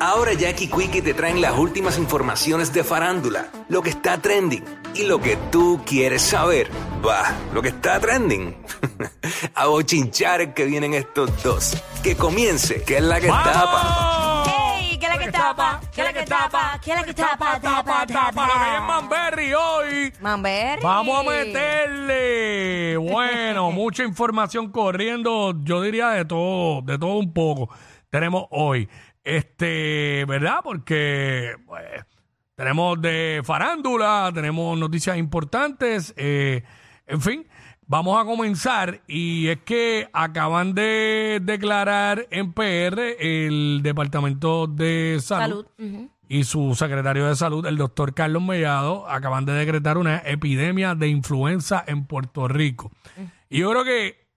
Ahora Jackie Quickie te traen las últimas informaciones de farándula, lo que está trending y lo que tú quieres saber. Va, lo que está trending. A bochinchar que vienen estos dos. Que comience, que es la que tapa. ¡Ey! ¿Qué es la que tapa? ¿Qué es la que tapa? ¿Qué es la que tapa? Tapa, Lo que es tapa. Manberry hoy. Manberry. Vamos a meterle. Bueno, mucha información corriendo, yo diría de todo, de todo un poco. Tenemos hoy. Este, ¿verdad? Porque pues, tenemos de farándula, tenemos noticias importantes, eh, en fin. Vamos a comenzar y es que acaban de declarar en PR el Departamento de Salud, Salud. y su secretario de salud, el doctor Carlos Mellado, acaban de decretar una epidemia de influenza en Puerto Rico. Y yo creo que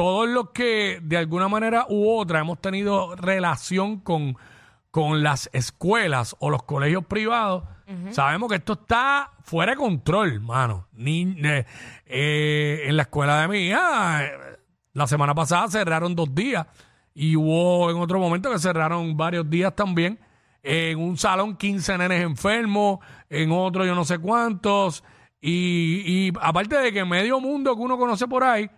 todos los que de alguna manera u otra hemos tenido relación con, con las escuelas o los colegios privados, sabemos que esto está fuera de control, mano. Ni, eh, eh, en la escuela de mi hija, eh, la semana pasada cerraron dos días y hubo en otro momento que cerraron varios días también. En un salón 15 nenes enfermos, en otro yo no sé cuántos. Y, y aparte de que medio mundo que uno conoce por ahí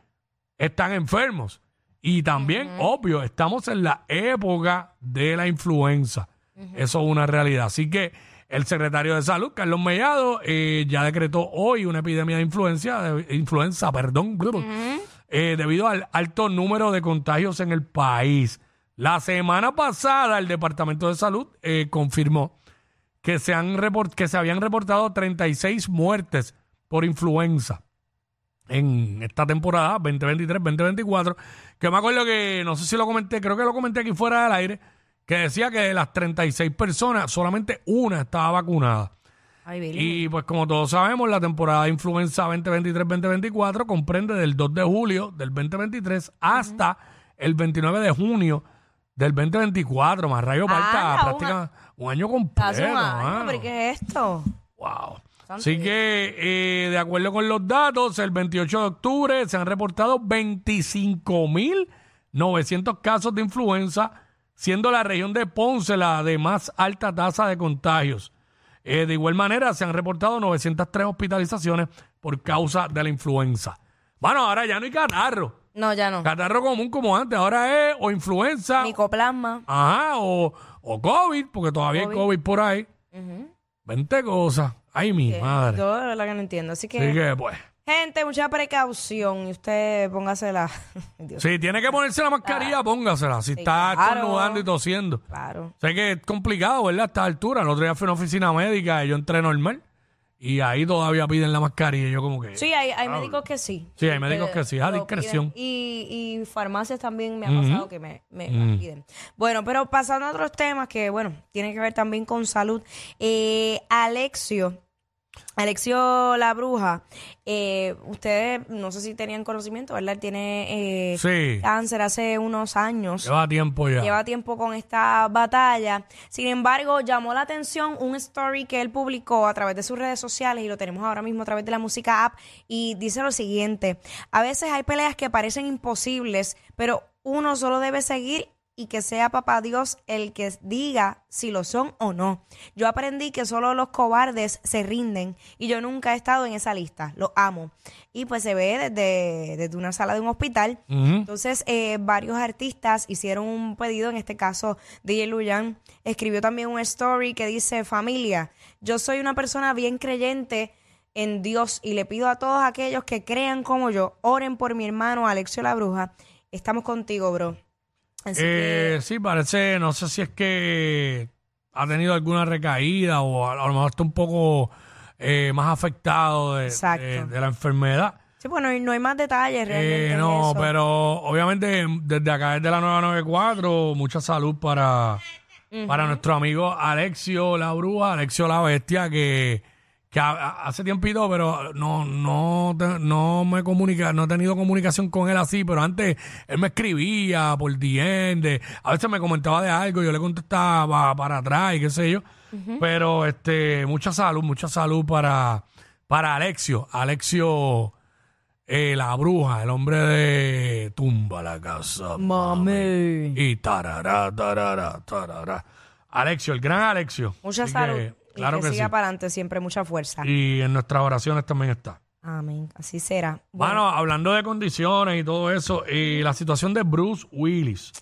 están enfermos. Y también, obvio, estamos en la época de la influenza. Eso es una realidad. Así que el secretario de Salud, Carlos Mellado, eh, ya decretó hoy una epidemia de influenza, de influenza, perdón, eh, debido al alto número de contagios en el país. La semana pasada el Departamento de Salud eh, confirmó que se, han report- que se habían reportado 36 muertes por influenza en esta temporada 2023-2024, que me acuerdo que, no sé si lo comenté, creo que lo comenté aquí fuera del aire, que decía que de las 36 personas, solamente una estaba vacunada. Ay. Y pues como todos sabemos, la temporada de influenza 2023-2024 comprende del 2 de julio del 2023 hasta el 29 de junio del 2024, más rayo falta Anda, un prácticamente un año completo. Hace un año, mano. ¿pero qué es esto? Wow. Santo Así que, eh, de acuerdo con los datos, el 28 de octubre se han reportado 25.900 casos de influenza, siendo la región de Ponce la de más alta tasa de contagios. Eh, de igual manera, se han reportado 903 hospitalizaciones por causa de la influenza. Bueno, ahora ya no hay catarro. No, ya no. Catarro común como antes. Ahora es o influenza, Micoplasma. ajá, o, o COVID, porque todavía hay COVID. COVID por ahí. 20 cosas. Ay, mi madre. Yo de verdad que no entiendo. Así que, Así que, pues. gente, mucha precaución. Y usted póngasela. Dios, Si tiene que ponerse la mascarilla, póngasela. Si está claro. estornudando y tosiendo. claro. Sé que es complicado, ¿verdad? A esta altura. El otro día fui a una oficina médica y yo entré normal. Y ahí todavía piden la mascarilla. Y yo, como que. Sí, hay, hay médicos que sí. Sí, hay médicos que sí, a lo discreción. piden. Y, y farmacias también me ha pasado que me, me piden. Bueno, pero pasando a otros temas que, bueno, tienen que ver también con salud. Eh, Alexio, Alexio la bruja, eh, ustedes no sé si tenían conocimiento, ¿verdad? Él tiene eh, Sí. cáncer hace unos años. Lleva tiempo ya. Lleva tiempo con esta batalla. Sin embargo, llamó la atención un story que él publicó a través de sus redes sociales y lo tenemos ahora mismo a través de la música app y dice lo siguiente. A veces hay peleas que parecen imposibles, pero uno solo debe seguir y que sea papá Dios el que diga si lo son o no. Yo aprendí que solo los cobardes se rinden y yo nunca he estado en esa lista. Lo amo. Y pues se ve desde, desde una sala de un hospital. Entonces, eh, varios artistas hicieron un pedido, en este caso, DJ Luyan escribió también un story que dice, familia, yo soy una persona bien creyente en Dios y le pido a todos aquellos que crean como yo, oren por mi hermano Alexio la Bruja. Estamos contigo, bro. Así Eh, sí, parece, no sé si es que ha tenido alguna recaída o a, a lo mejor está un poco eh, más afectado de, Exacto. de- de la enfermedad. sí, bueno, y no hay más detalles realmente. Eh, de no, eso. pero obviamente desde acá, desde la 994, mucha salud para, para nuestro amigo Alexio la bruja, Alexio la bestia, que, que ha- hace tiempito, pero no, no, no me comunica, no he tenido comunicación con él así, pero antes él me escribía por DM, de- a veces me comentaba de algo, yo le contestaba para atrás y qué sé yo. Pero este, mucha salud, mucha salud para, para Alexio. Alexio eh, la bruja, el hombre de tumba la casa. Mami. Y tarará, tarará, tarará. Alexio, el gran Alexio. Mucha Así salud. que, y claro que, que, siga sí. para adelante siempre, mucha fuerza. Y en nuestras oraciones también está. Amén. Así será. Bueno, hablando de condiciones y todo eso, y la situación de Bruce Willis.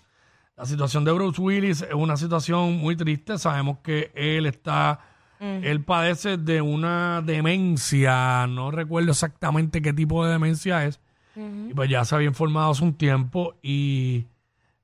La situación de Bruce Willis es una situación muy triste. Sabemos que él está, él padece de una demencia, no recuerdo exactamente qué tipo de demencia es. Y pues ya se había informado hace un tiempo y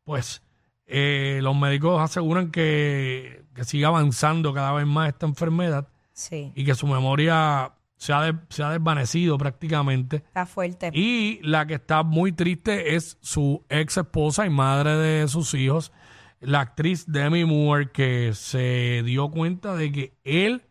pues eh, los médicos aseguran que, que sigue avanzando cada vez más esta enfermedad Sí, y que su memoria se ha, de- se ha desvanecido prácticamente. está fuerte. Y la que está muy triste es su ex esposa y madre de sus hijos, la actriz Demi Moore, que se dio cuenta de que él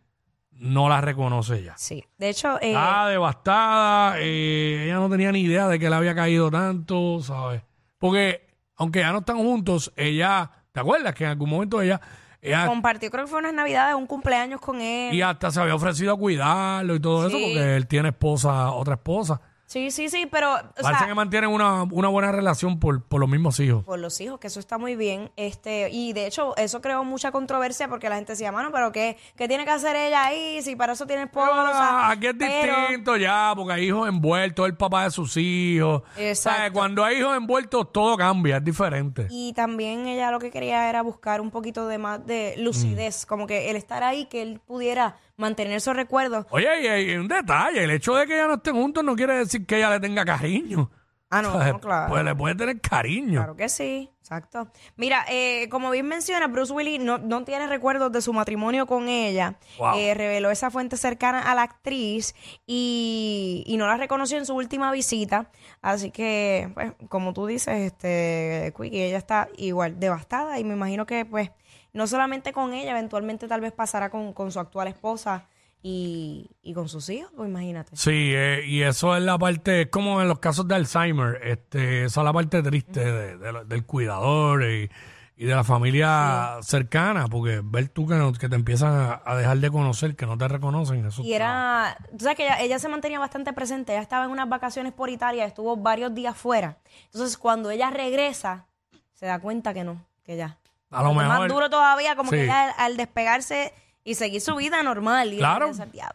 no la reconoce ya. Sí. De hecho, eh, Está devastada, eh, ella no tenía ni idea de que le había caído tanto, ¿sabes? Porque aunque ya no están juntos, ella, ¿te acuerdas que en algún momento ella, ella compartió, creo que fue unas navidades, un cumpleaños con él. y hasta se había ofrecido a cuidarlo y todo eso Sí. porque él tiene esposa, otra esposa. Sí, sí, sí, pero, o Parece sea, que mantienen una, una buena relación por, por los mismos hijos. por los hijos, que eso está muy bien. Este, y de hecho, eso creó mucha controversia porque la gente decía, mano, pero ¿qué, qué tiene que hacer ella ahí? Si para eso tiene Pero esposa. ahora, aquí es Pero- distinto ya, porque hay hijos envueltos, el papá de sus hijos. Exacto. ¿Sabes? Cuando hay hijos envueltos, todo cambia, es diferente. Y también ella lo que quería era buscar un poquito de más de lucidez, Mm. como que el estar ahí, que él pudiera mantener esos recuerdos. Oye, y hay un detalle, el hecho de que ya no estén juntos no quiere decir que ella le tenga cariño. Ah, no, claro. Pues le puede tener cariño. Claro que sí, exacto. Mira, eh, como bien menciona, Bruce Willis no, no tiene recuerdos de su matrimonio con ella. Wow. Eh, reveló esa fuente cercana a la actriz y, y no la reconoció en su última visita. Así que, pues, como tú dices, este, Quickie, ella está igual devastada y me imagino que, pues, no solamente con ella, eventualmente tal vez pasará con, con su actual esposa y, y con sus hijos, pues imagínate. Sí, eh, y eso es la parte, es como en los casos de Alzheimer, este, esa es la parte triste de- de lo- del cuidador y, y de la familia cercana, porque ver tú que, no- que te empiezan a, a dejar de conocer, que no te reconocen, eso Y era, tú sabes que ella, ella se mantenía bastante presente, ella estaba en unas vacaciones por Italia, estuvo varios días fuera. Entonces, cuando ella regresa, se da cuenta que no, que ya. A lo mejor- Más duro todavía, como Sí. que al, al despegarse y seguir su vida normal. Y Claro,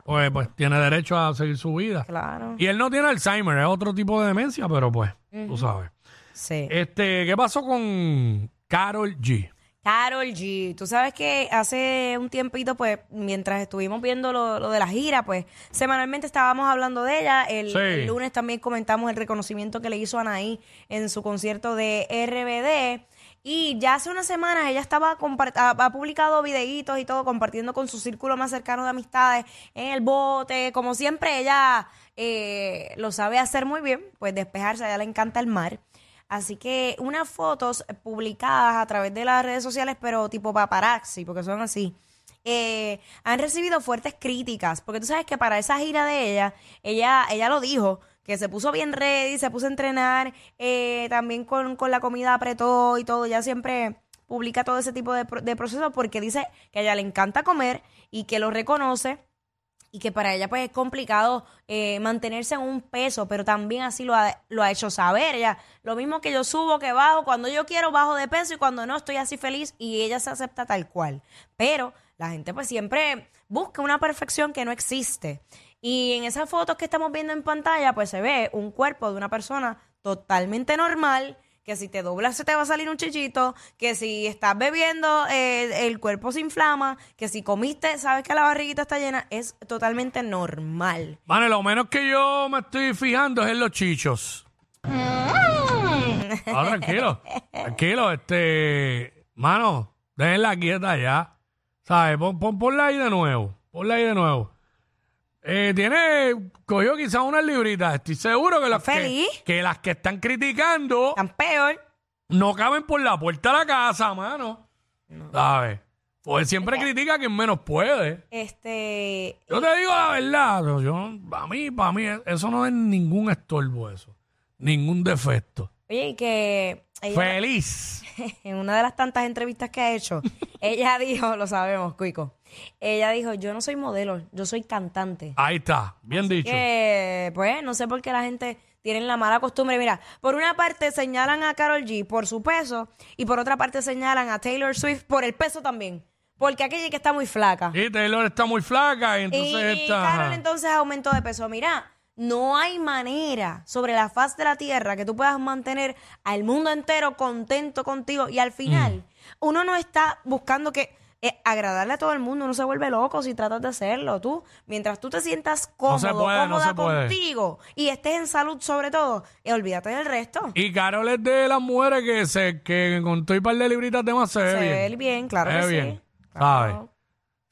pues, pues tiene derecho a seguir su vida. Claro. Y él no tiene Alzheimer, es otro tipo de demencia, pero pues, tú sabes. Sí. Este, ¿qué pasó con Carol G? Carol G. Tú sabes que hace un tiempito, pues, mientras estuvimos viendo lo, lo de la gira, pues, semanalmente estábamos hablando de ella. El, Sí. el lunes también comentamos el reconocimiento que le hizo Anaí en su concierto de RBD. Y ya hace unas semanas ella estaba ha publicado videitos y todo, compartiendo con su círculo más cercano de amistades en el bote. Como siempre, ella eh, lo sabe hacer muy bien, pues despejarse, a ella le encanta el mar. Así que unas fotos publicadas a través de las redes sociales, pero tipo paparazzi, porque son así, eh, han recibido fuertes críticas. Porque tú sabes que para esa gira de ella, ella, ella lo dijo, que se puso bien ready, se puso a entrenar, eh, también con, con la comida apretó y todo. Ya siempre publica todo ese tipo de, de procesos porque dice que a ella le encanta comer y que lo reconoce y que para ella pues es complicado eh, mantenerse en un peso, pero también así lo ha, lo ha hecho saber. Ella, lo mismo que yo subo, que bajo, cuando yo quiero bajo de peso y cuando no estoy así feliz y ella se acepta tal cual. Pero la gente pues siempre busca una perfección que no existe. Y en esas fotos que estamos viendo en pantalla pues se ve un cuerpo de una persona totalmente normal, que si te doblas se te va a salir un chichito, que si estás bebiendo eh, el cuerpo se inflama, que si comiste sabes que la barriguita está llena, es totalmente normal. Vale, lo menos que yo me estoy fijando es en los chichos. Ah, tranquilo, tranquilo, este, mano, déjenla quieta ya, ¿sabes? Pon, pon- ponla ahí de nuevo, ponla ahí de nuevo. Eh, tiene, cogió quizás unas libritas, estoy seguro que las que, feliz? que las que están criticando Tan peor. no caben por la puerta de la casa, mano. ¿Sabes? Pues siempre critica a quien menos puede. Este, Yo te digo la verdad, yo- yo, para mí, para mí, eso no es ningún estorbo eso. Ningún defecto. Oye, y que ella, Feliz. en una de las tantas entrevistas que ha hecho, ella dijo, lo sabemos, Cuico, ella dijo, yo no soy modelo, yo soy cantante. Ahí está, bien dicho. Que, pues, no sé por qué la gente tiene la mala costumbre. Mira, por una parte señalan a Carol G por su peso y por otra parte señalan a Taylor Swift por el peso también. Porque aquella que está muy flaca. Y Taylor está muy flaca y Y, entonces y está... Carol entonces aumentó de peso. Mira, no hay manera sobre la faz de la tierra que tú puedas mantener al mundo entero contento contigo. Y al final, Mm. uno no está buscando que eh, agradarle a todo el mundo. Uno se vuelve loco si tratas de hacerlo. Tú, mientras tú te sientas cómodo, puede, cómoda contigo y estés en salud sobre todo, eh, olvídate del resto. Y Carol es de las mujeres que se que con todo y par de libritas de más se ve Se bien. ve bien, claro Se que ve sí. bien, Claro. ¿sabes?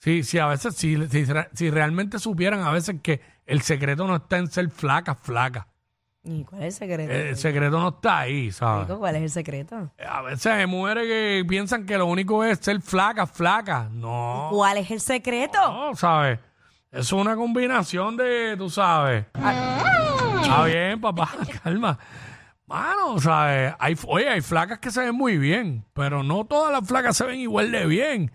Sí, sí, a veces, si realmente supieran a veces que el secreto no está en ser flaca, flaca. ¿Y cuál es el secreto? El secreto no está ahí, ¿sabes? ¿Cuál es el secreto? A veces hay mujeres que piensan que lo único es ser flaca, flaca. No, ¿Cuál es el secreto? no, ¿sabes? Es una combinación de, tú sabes. Está bien, papá, calma. Mano, ¿sabes? Hay, oye, hay flacas que se ven muy bien, pero no todas las flacas se ven igual de bien.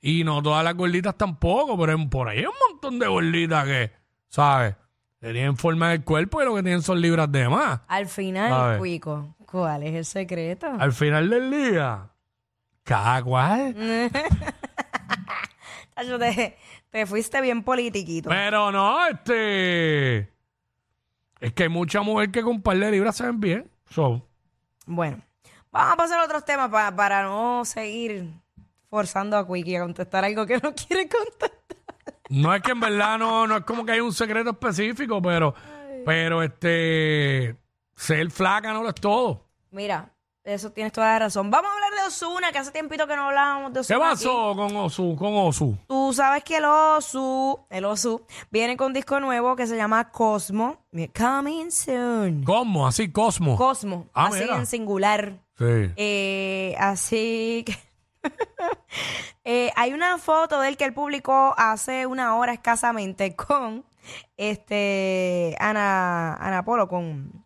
Y no todas las gorditas tampoco, pero por ahí hay un montón de gorditas que, ¿sabes? Que tienen forma del cuerpo y lo que tienen son libras de más. Al final. Cuico, ¿cuál es el secreto? Al final del día, cada cual. Tacho, te, te fuiste bien politiquito. Pero no, este. Es que hay mucha mujer que con un par de libras se ven bien. So, Bueno, vamos a pasar a otros temas pa- para no seguir forzando a Quickie a contestar algo que no quiere contestar. No es que en verdad no, no es como que hay un secreto específico, pero, pero este. Ser flaca no lo es todo. Mira, eso tienes toda la razón. Vamos a hablar de Osuna, que hace tiempito que no hablábamos de ¿Qué Osuna. pasó con Osu? Con Osu? Tú sabes que el Osu, el Osu, viene con un disco nuevo que se llama Cosmo. Coming soon. ¿Cómo? Así, Cosmo. Cosmo, Ah, así mira. en singular. sí. Eh, así que Eh, hay una foto de él que él publicó hace una hora escasamente con este Ana, Ana Polo, con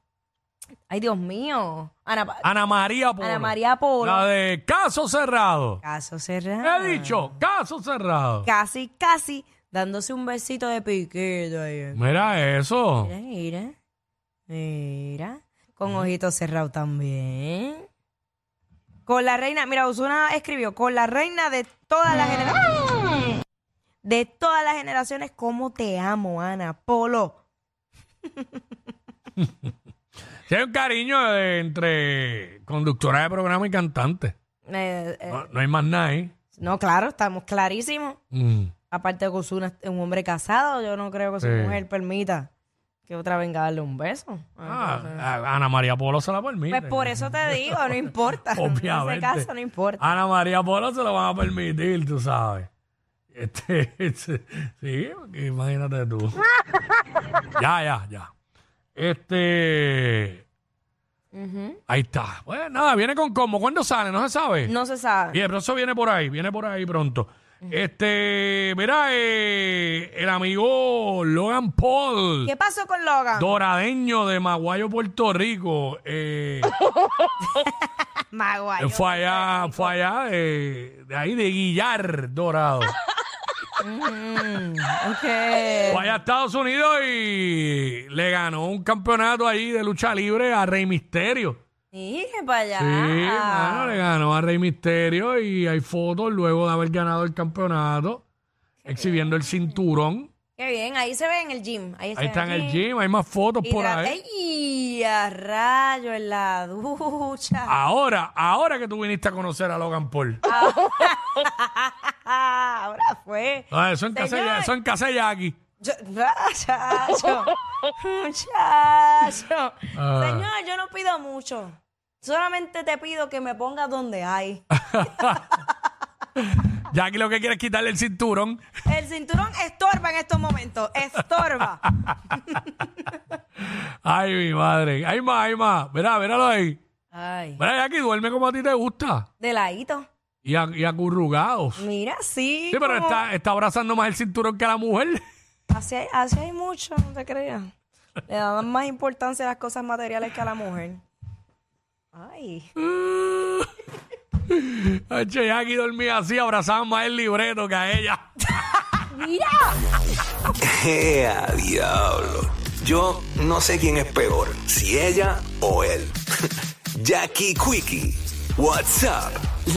ay Dios mío, Ana, Ana María Polo. Ana María Polo. La de caso cerrado. Caso ¿Qué cerrado. he dicho? Caso cerrado. Casi, casi dándose un besito de piquito ahí. Mira eso. Mira, mira, mira, con ojitos cerrados también. Con la reina, mira, Osuna escribió, con la reina de todas las generaciones. De todas las generaciones, ¿cómo te amo, Ana Polo? Sí, hay un cariño de- entre conductora de programa y cantante. Eh, eh, No, no hay más nada no, claro, estamos clarísimos. Mm. Aparte de que Osuna es un hombre casado, yo no creo que su Sí. mujer permita que otra venga a darle un beso. Ah, a- Ana María Polo se la permite. pues por eso te digo, no importa. Obviamente. En ese caso no importa. Ana María Polo se lo van a permitir, tú sabes. Este, este, sí, imagínate tú. ya, ya, ya. Este. Ujú. Ahí está. Pues nada, viene con cómo. ¿Cuándo sale? No se sabe. No se sabe. Bien, pero eso viene por ahí, viene por ahí pronto. Este, mira, eh, el amigo Logan Paul, ¿Qué pasó con Logan? doradeño de Maguayo, Puerto Rico, eh, Maguayo. fue allá, fue allá de, de ahí de Guillar, Dorado. Mm, ok. Fue allá a Estados Unidos y le ganó un campeonato ahí de lucha libre a Rey Misterio. Y que para allá. Sí, mano, le ganó a Rey Misterio y hay fotos luego de haber ganado el campeonato, exhibiendo el cinturón. Qué bien, ahí se ve en el gym. Ahí, se Ahí ve está en el gym, hay más fotos Y por ahí. ¡Ey! a rayo en la ducha. Ahora, ahora que tú viniste a conocer a Logan Paul. Ahora fue. Ah, eso en casa, Señor. de- eso en casa de Jackie. Yo- muchacho. Muchacho. Ah. Señor, yo no pido mucho. Solamente te pido que me pongas donde hay. Jackie lo que quiere es quitarle el cinturón. El cinturón estorba en estos momentos. Estorba. Ay, mi madre. Hay más, hay más. Verá, míralo ahí. Ay. Mira, Jackie, duerme como a ti te gusta. De ladito. y, a- y acurrugados. Mira, sí. Sí, pero como- está, está abrazando más el cinturón que la mujer. Así hay, así hay mucho, no te creas. Le dan más importancia a las cosas materiales que a la mujer. Ay. Che, Jackie dormía así, abrazaba más el libreto que a ella. Mira. ¡Ea, diablo! Yo no sé quién es peor, si ella o él. Jackie Quickie, what's up?